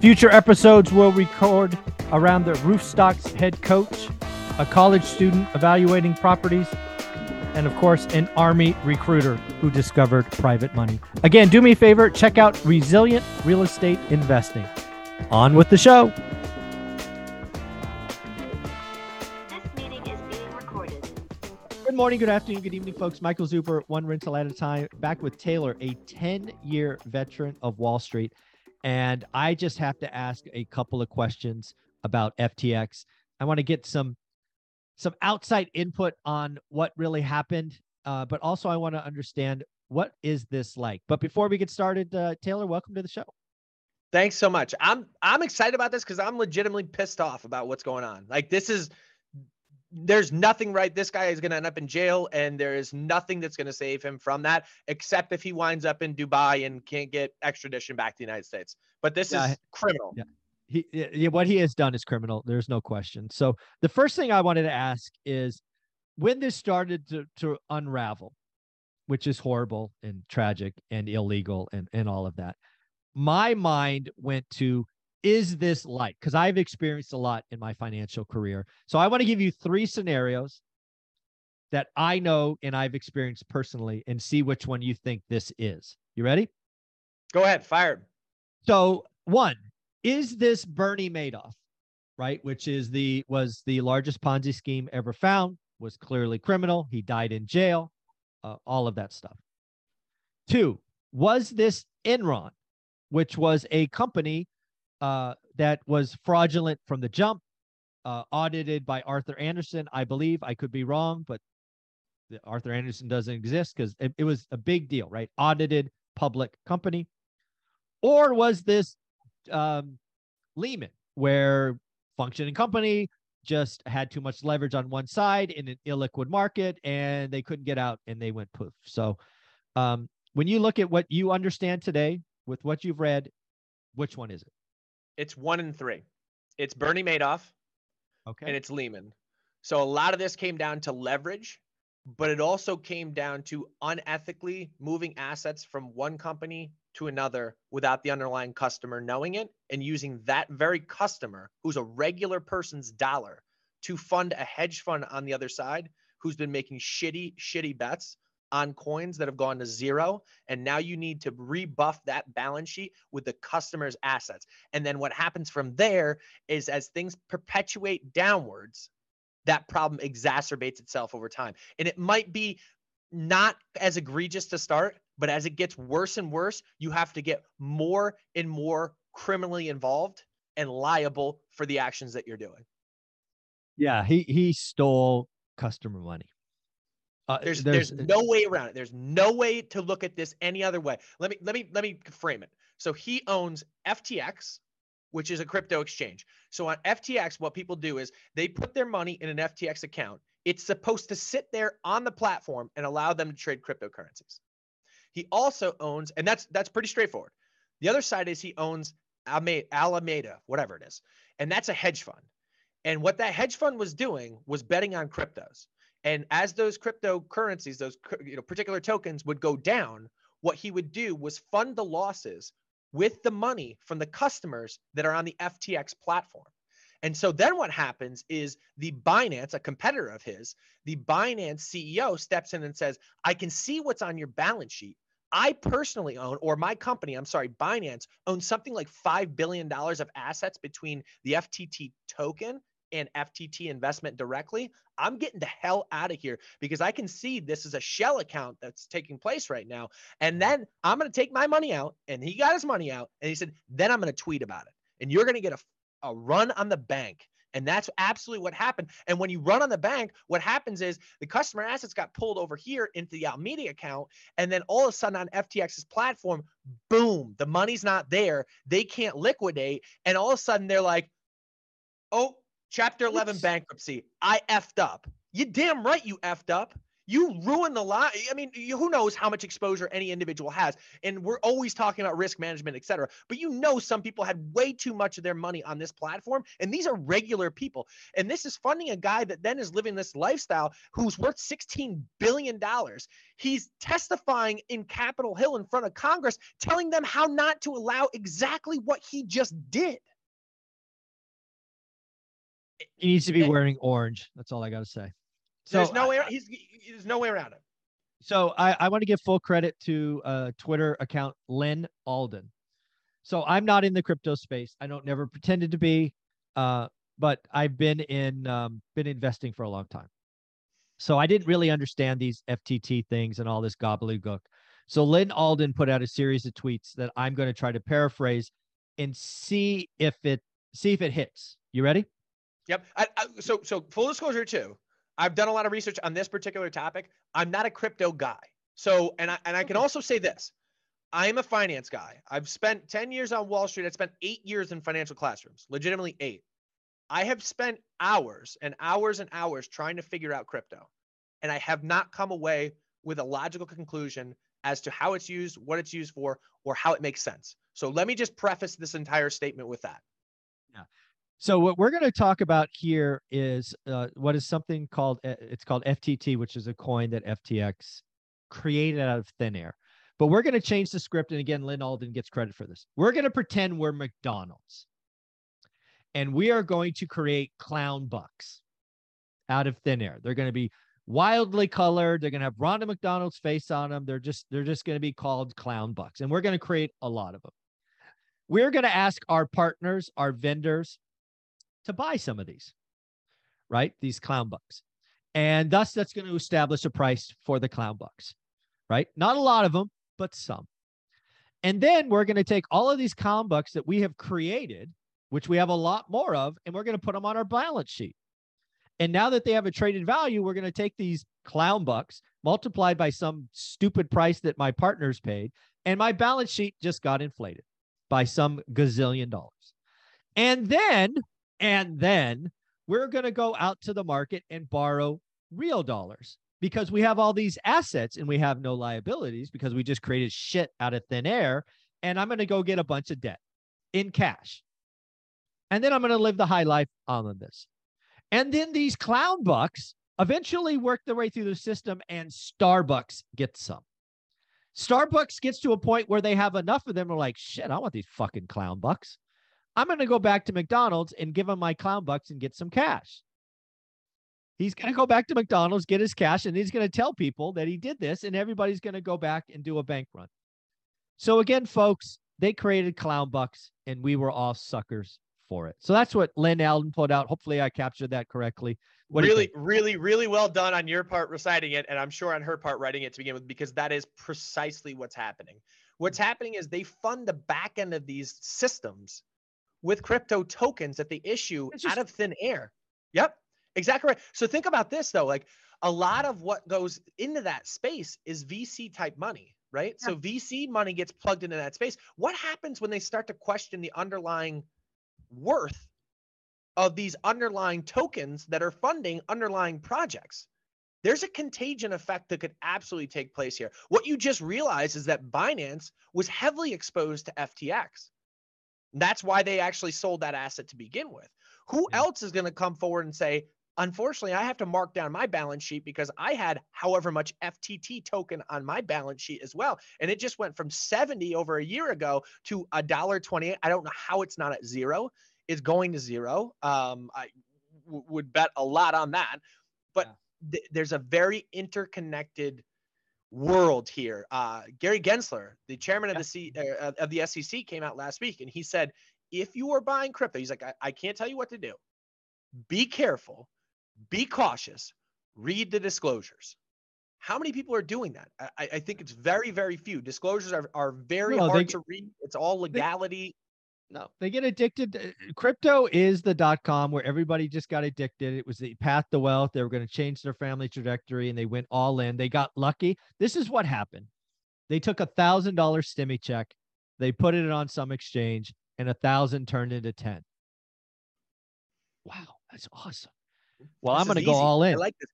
Future episodes will record around the Roofstock's head coach, a college student evaluating properties, and of course, an Army recruiter who discovered private money. Again, do me a favor, check out Resilient Real Estate Investing. On with the show. Good morning, good afternoon, good evening, folks. Michael Zuber, one rental at a time, back with Taylor, a 10 year veteran of Wall Street. And I just have to ask a couple of questions about FTX. I want to get some some outside input on what really happened, uh, but also I want to understand what is this like. But before we get started, uh, Taylor, welcome to the show. Thanks so much. I'm I'm excited about this because I'm legitimately pissed off about what's going on. Like this is there's nothing right. This guy is going to end up in jail, and there is nothing that's going to save him from that, except if he winds up in Dubai and can't get extradition back to the United States. But this yeah, is criminal. Yeah. He, yeah, what he has done is criminal. There's no question. So the first thing I wanted to ask is when this started to, to unravel, which is horrible and tragic and illegal and, and all of that, my mind went to is this like? Because I've experienced a lot in my financial career. So I want to give you three scenarios that I know and I've experienced personally and see which one you think this is. You ready? Go ahead, fired. So, one, is this Bernie Madoff, right? Which is the was the largest Ponzi scheme ever found, was clearly criminal. He died in jail, uh, all of that stuff. Two, was this Enron, which was a company uh, that was fraudulent from the jump, uh, audited by Arthur Andersen, I believe. I could be wrong, but Arthur Andersen doesn't exist because it, it was a big deal, right? Audited public company. Or was this um, Lehman, where functioning company just had too much leverage on one side in an illiquid market and they couldn't get out and they went poof. So, um, when you look at what you understand today with what you've read, which one is it? It's one and three. It's Bernie Madoff. Okay. And it's Lehman. So a lot of this came down to leverage, but it also came down to unethically moving assets from one company to another without the underlying customer knowing it and using that very customer who's a regular person's dollar to fund a hedge fund on the other side who's been making shitty, shitty bets on coins that have gone to zero. And now you need to rebuff that balance sheet with the customer's assets. And then what happens from there is as things perpetuate downwards, that problem exacerbates itself over time. And it might be not as egregious to start, but as it gets worse and worse, you have to get more and more criminally involved and liable for the actions that you're doing. Yeah, he he stole customer money. Uh, there's, there's there's no way around it. There's no way to look at this any other way. Let me let me let me frame it. So he owns FTX, which is a crypto exchange. So on FTX, what people do is they put their money in an FTX account. It's supposed to sit there on the platform and allow them to trade cryptocurrencies. He also owns, and that's that's pretty straightforward. The other side is he owns Alameda, whatever it is, and that's a hedge fund. And what that hedge fund was doing was betting on cryptos. And as those cryptocurrencies, those you know particular tokens would go down, what he would do was fund the losses with the money from the customers that are on the FTX platform. And so then what happens is the Binance, a competitor of his, the Binance CEO steps in and says, I can see what's on your balance sheet. I personally own, or my company, I'm sorry, Binance owns something like $5 billion of assets between the FTT token and FTT investment directly, I'm getting the hell out of here because I can see this is a shell account that's taking place right now. And mm. then I'm going to take my money out. And he got his money out. And he said, then I'm going to tweet about it. And you're going to get a, a run on the bank And that's absolutely what happened. And when you run on the bank, what happens is the customer assets got pulled over here into the Alameda account. And then all of a sudden on FTX's platform, boom, the money's not there. They can't liquidate. And all of a sudden they're like, oh, chapter 11 Oops. bankruptcy. I effed up. You damn right you effed up you ruin the lot. I mean, who knows how much exposure any individual has? And we're always talking about risk management, et cetera. But you know, some people had way too much of their money on this platform, and these are regular people. And this is funding a guy that then is living this lifestyle who's worth $16 billion. He's testifying in Capitol Hill in front of Congress, telling them how not to allow exactly what he just did. He needs to be wearing orange. That's all I got to say. So there's no way he's there's no way around it. So I, I want to give full credit to uh, Twitter account Lyn Alden. So I'm not in the crypto space. I don't never pretended to be, uh, but I've been in um, been investing for a long time. So I didn't really understand these FTT things and all this gobbledygook. So Lyn Alden put out a series of tweets that I'm going to try to paraphrase and see if it see if it hits. You ready? Yep. I, I, so so full disclosure too. I've done a lot of research on this particular topic. I'm not a crypto guy. So, and I, and I can also say this I'm a finance guy. I've spent 10 years on Wall Street. I spent eight years in financial classrooms, legitimately eight. I have spent hours and hours and hours trying to figure out crypto. And I have not come away with a logical conclusion as to how it's used, what it's used for, or how it makes sense. So let me just preface this entire statement with that. Yeah. So what we're going to talk about here is uh, what is something called uh, it's called FTT, which is a coin that FTX created out of thin air. But we're going to change the script, and again, Lyn Alden gets credit for this. We're going to pretend we're McDonald's, and we are going to create clown bucks out of thin air. They're going to be wildly colored. They're going to have Ronald McDonald's face on them. They're just they're just going to be called clown bucks, and we're going to create a lot of them. We're going to ask our partners, our vendors, to buy some of these, right? These clown bucks. And thus, that's going to establish a price for the clown bucks, right? Not a lot of them, but some. And then we're going to take all of these clown bucks that we have created, which we have a lot more of, and we're going to put them on our balance sheet. And now that they have a traded value, we're going to take these clown bucks multiplied by some stupid price that my partners paid, and my balance sheet just got inflated by some gazillion dollars. And then and then we're going to go out to the market and borrow real dollars because we have all these assets and we have no liabilities because we just created shit out of thin air. And I'm going to go get a bunch of debt in cash. And then I'm going to live the high life on this. And then these clown bucks eventually work their way through the system and Starbucks gets some. Starbucks gets to a point where they have enough of them. Are like, shit, I want these fucking clown bucks. I'm going to go back to McDonald's and give him my clown bucks and get some cash. He's going to go back to McDonald's, get his cash, and he's going to tell people that he did this, and everybody's going to go back and do a bank run. So, again, folks, they created clown bucks, and we were all suckers for it. So that's what Lyn Alden put out. Hopefully, I captured that correctly. What really, really, really well done on your part reciting it, and I'm sure on her part writing it to begin with, because that is precisely what's happening. What's mm. happening is they fund the back end of these systems with crypto tokens that they issue just, out of thin air. Yep, exactly right. So think about this though, like a lot of what goes into that space is VC type money, right? Yeah. So VC money gets plugged into that space. What happens when they start to question the underlying worth of these underlying tokens that are funding underlying projects? There's a contagion effect that could absolutely take place here. What you just realized is that Binance was heavily exposed to FTX. That's why they actually sold that asset to begin with. Who yeah. else is going to come forward and say, unfortunately, I have to mark down my balance sheet because I had however much FTT token on my balance sheet as well. And it just went from 70 over a year ago to a dollar 28. I don't know how it's not at zero. It's going to zero. Um, I w- would bet a lot on that. But yeah. th- there's a very interconnected world here. Uh, Gary Gensler, the chairman of the C, uh, of the SEC, came out last week and he said, if you are buying crypto, he's like, I, I can't tell you what to do. Be careful, be cautious, read the disclosures. How many people are doing that? I, I think it's very, very few. Disclosures are, are very hard to read. It's all legality. No, they get addicted. Uh, crypto is the dot com where everybody just got addicted. It was the path to wealth. They were going to change their family trajectory and they went all in. They got lucky. This is what happened. They took a thousand dollar stimmy check, they put it on some exchange, and a thousand turned into 10. Wow, that's awesome. Well, this I'm going to go all in. I like this.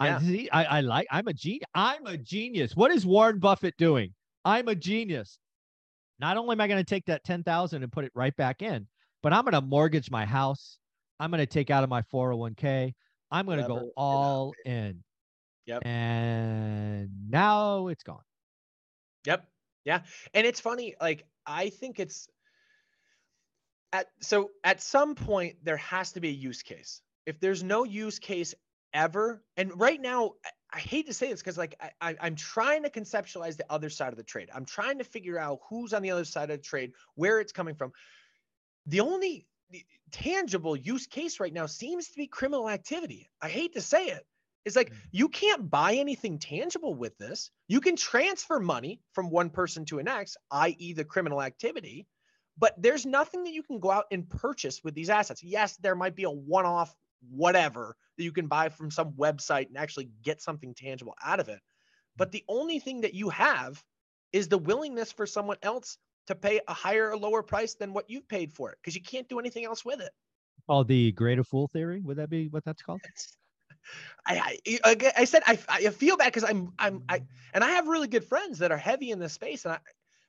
Yeah. I, I, I like, I'm a genius. I'm a genius. What is Warren Buffett doing? I'm a genius. Not only am I going to take that 10,000 and put it right back in, but I'm going to mortgage my house. I'm going to take out of my 401k. I'm going to go all in. Yep. And now it's gone. Yep. Yeah. And it's funny. Like, I think it's at, so at some point, there has to be a use case. If there's no use case ever. And right now, I hate to say this because like I, I'm trying to conceptualize the other side of the trade. I'm trying to figure out who's on the other side of the trade, where it's coming from. The only tangible use case right now seems to be criminal activity. I hate to say it. It's like mm. you can't buy anything tangible with this. You can transfer money from one person to an next, i.e., the criminal activity, but there's nothing that you can go out and purchase with these assets. Yes, there might be a one off whatever that you can buy from some website and actually get something tangible out of it. But the only thing that you have is the willingness for someone else to pay a higher or lower price than what you've paid for it because you can't do anything else with it. Oh, the greater fool theory? Would that be what that's called? I, I, I said I, I feel bad because I'm I'm I and I have really good friends that are heavy in this space and I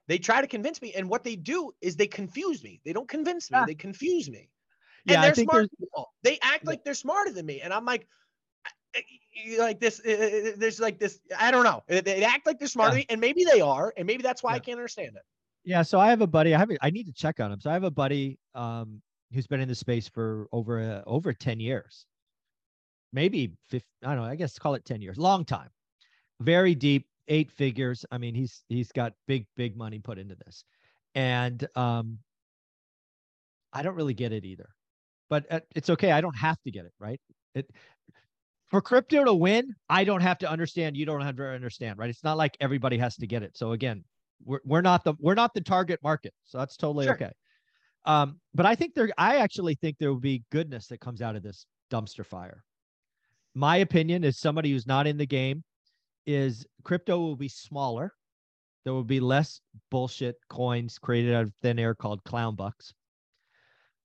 they try to convince me and what they do is they confuse me. They don't convince me, yeah. they confuse me. Yeah, and they're I think smart people. They act like they're smarter than me, and I'm like, like this. There's like this. I don't know. They act like they're smarter, yeah. and maybe they are, and maybe that's why yeah. I can't understand it. Yeah. So I have a buddy. I have. I need to check on him. So I have a buddy um, who's been in the space for over uh, over ten years, maybe 50, I don't know. I guess call it ten years. Long time. Very deep. Eight figures. I mean, he's he's got big big money put into this, and um, I don't really get it either but uh, it's okay. I don't have to get it right. It for crypto to win, I don't have to understand. You don't have to understand, right? It's not like everybody has to get it. So again, we're we're not the we're not the target market, so that's totally sure. okay. Um, but I think there, I actually think there will be goodness that comes out of this dumpster fire. My opinion is somebody who's not in the game is crypto will be smaller. There will be less bullshit coins created out of thin air called clown bucks.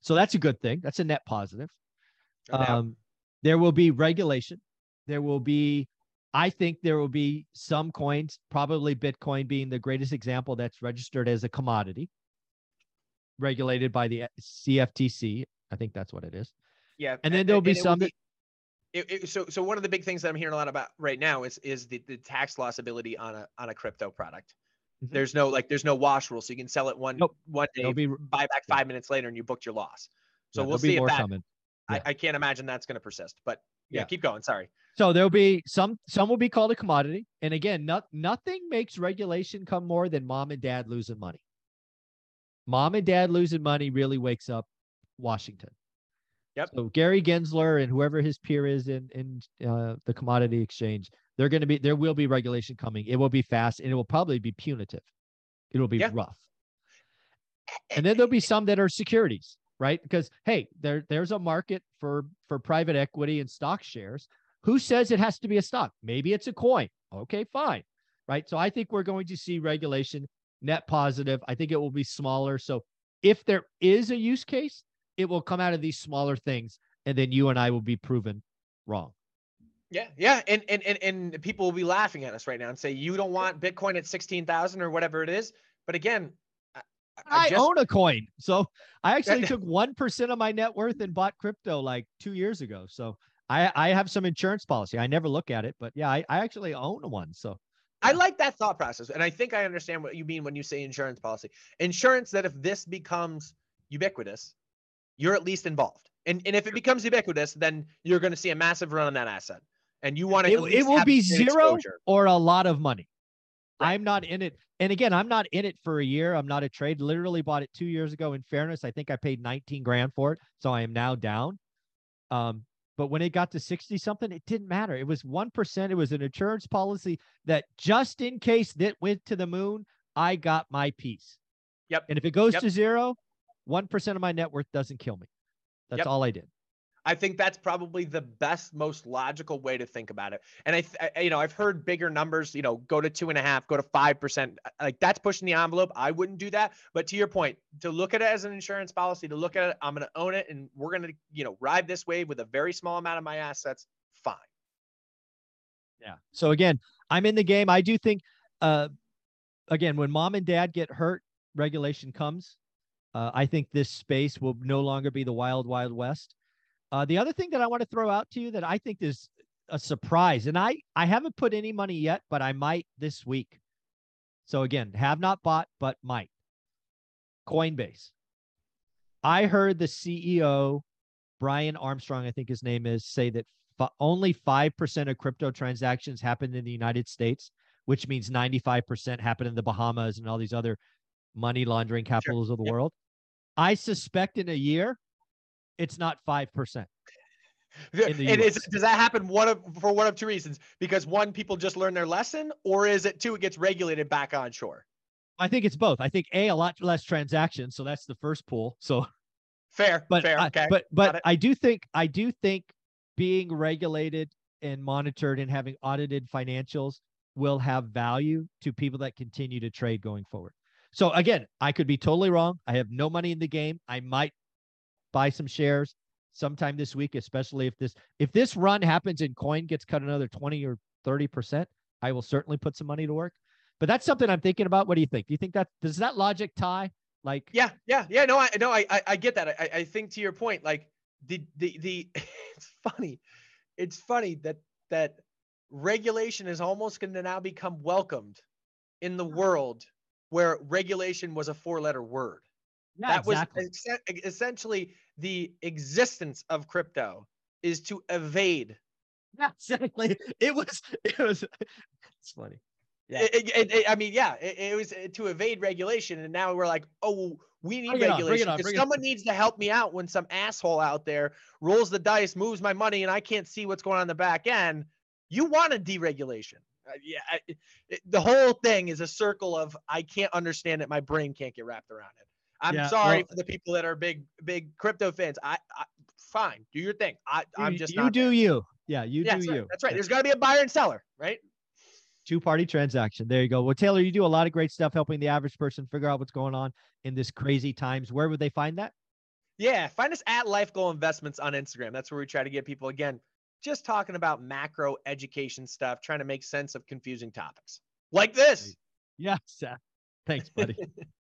So that's a good thing. That's a net positive. Um, there will be regulation. There will be, I think there will be some coins, probably Bitcoin being the greatest example that's registered as a commodity, regulated by the CFTC. I think that's what it is. Yeah. And then there'll be some. It, it, so, so one of the big things that I'm hearing a lot about right now is is the, the tax loss ability on a on a crypto product. Mm-hmm. There's no like there's no wash rule, so you can sell it one nope. one day, be, buy back five minutes later, and you booked your loss. So yeah, we'll see if that. Yeah. I, I, can't imagine that's going to persist, but yeah, yeah, keep going. Sorry. So there'll be some some will be called a commodity, and again, not, nothing makes regulation come more than mom and dad losing money. Mom and dad losing money really wakes up Washington. Yep. So Gary Gensler and whoever his peer is in in uh, the commodity exchange, they're going to be there will be regulation coming. It will be fast and it will probably be punitive. It will be yeah. rough. And then there'll be some that are securities, right? Because hey, there there's a market for for private equity and stock shares. Who says it has to be a stock? Maybe it's a coin. Okay, fine. Right? So I think we're going to see regulation net positive. I think it will be smaller. So if there is a use case, it will come out of these smaller things and then you and I will be proven wrong. Yeah, yeah, and and and and people will be laughing at us right now and say you don't want Bitcoin at sixteen thousand or whatever it is. But again, I, I, I just... own a coin, so I actually took one percent of my net worth and bought crypto like two years ago. So I I have some insurance policy. I never look at it, but yeah, I, I actually own one. So I like that thought process, and I think I understand what you mean when you say insurance policy. Insurance that if this becomes ubiquitous, you're at least involved. And, and if it becomes ubiquitous, then you're going to see a massive run on that asset. And you want to it, it will be zero exposure. or a lot of money. Right. i'm not in it. And again i'm not in it for a year. I'm not a trade. Literally bought it two years ago. In fairness i think i paid 19 grand for it so i am now down. Um but when it got to 60 something it didn't matter. It was 1% it was an insurance policy that just in case that went to the moon i got my piece. Yep. And if it goes yep. to zero 1% of my net worth doesn't kill me. That's yep. all I did. I think that's probably the best, most logical way to think about it. And I, I, you know, I've heard bigger numbers, you know, go to two and a half, go to 5%. Like that's pushing the envelope. I wouldn't do that. But to your point, to look at it as an insurance policy, to look at it, I'm going to own it and we're going to, you know, ride this wave with a very small amount of my assets. Fine. Yeah. So again, I'm in the game. I do think, uh, again, when mom and dad get hurt, regulation comes. Uh, I think this space will no longer be the wild, wild west. Uh, the other thing that I want to throw out to you that I think is a surprise, and I I haven't put any money yet, but I might this week. So again, have not bought, but might. Coinbase. I heard the CEO, Brian Armstrong, I think his name is, say that f- only 5% of crypto transactions happen in the United States, which means 95% happen in the Bahamas and all these other money laundering capitals sure. of the world. I suspect in a year, it's not 5%. It is, does that happen one of for one of two reasons? Because one, people just learn their lesson, or is it two, it gets regulated back onshore? I think it's both. I think a a lot less transactions, so that's the first pool. So fair, but fair, okay. but but I do think I do think being regulated and monitored and having audited financials will have value to people that continue to trade going forward. So again, I could be totally wrong. I have no money in the game. I might buy some shares sometime this week, especially if this if this run happens and coin gets cut another 20 or 30 percent, I will certainly put some money to work. But that's something I'm thinking about. What do you think? Do you think that does that logic tie? Like yeah, yeah, yeah. No, I no, I I, I get that. I, I think to your point, like the the the it's funny. It's funny that that regulation is almost going to now become welcomed in the world where regulation was a four letter word. Yeah, that exactly. was essentially the existence of crypto is to evade. Yeah, exactly. It was, it was, it's funny. Yeah. It, it, it, I mean, yeah, it, was to evade regulation. And now we're like, oh, we need bring regulation. On, someone needs to help me out when some asshole out there rolls the dice, moves my money, and I can't see what's going on in the back end. You want a deregulation. Yeah, I, it, the whole thing is a circle of I can't understand it. My brain can't get wrapped around it. I'm yeah, sorry well, for the people that are big, big crypto fans. I, I fine, do your thing. I, I'm just you do there. you. Yeah, you yeah, do that's you. Right. That's right. There's got to be a buyer and seller, right? Two party transaction. There you go. Well, Taylor, you do a lot of great stuff helping the average person figure out what's going on in this crazy times. Where would they find that? Yeah, find us at Life Goal Investments on Instagram. That's where we try to get people again just talking about macro education stuff, trying to make sense of confusing topics like this. Yes. Thanks, buddy.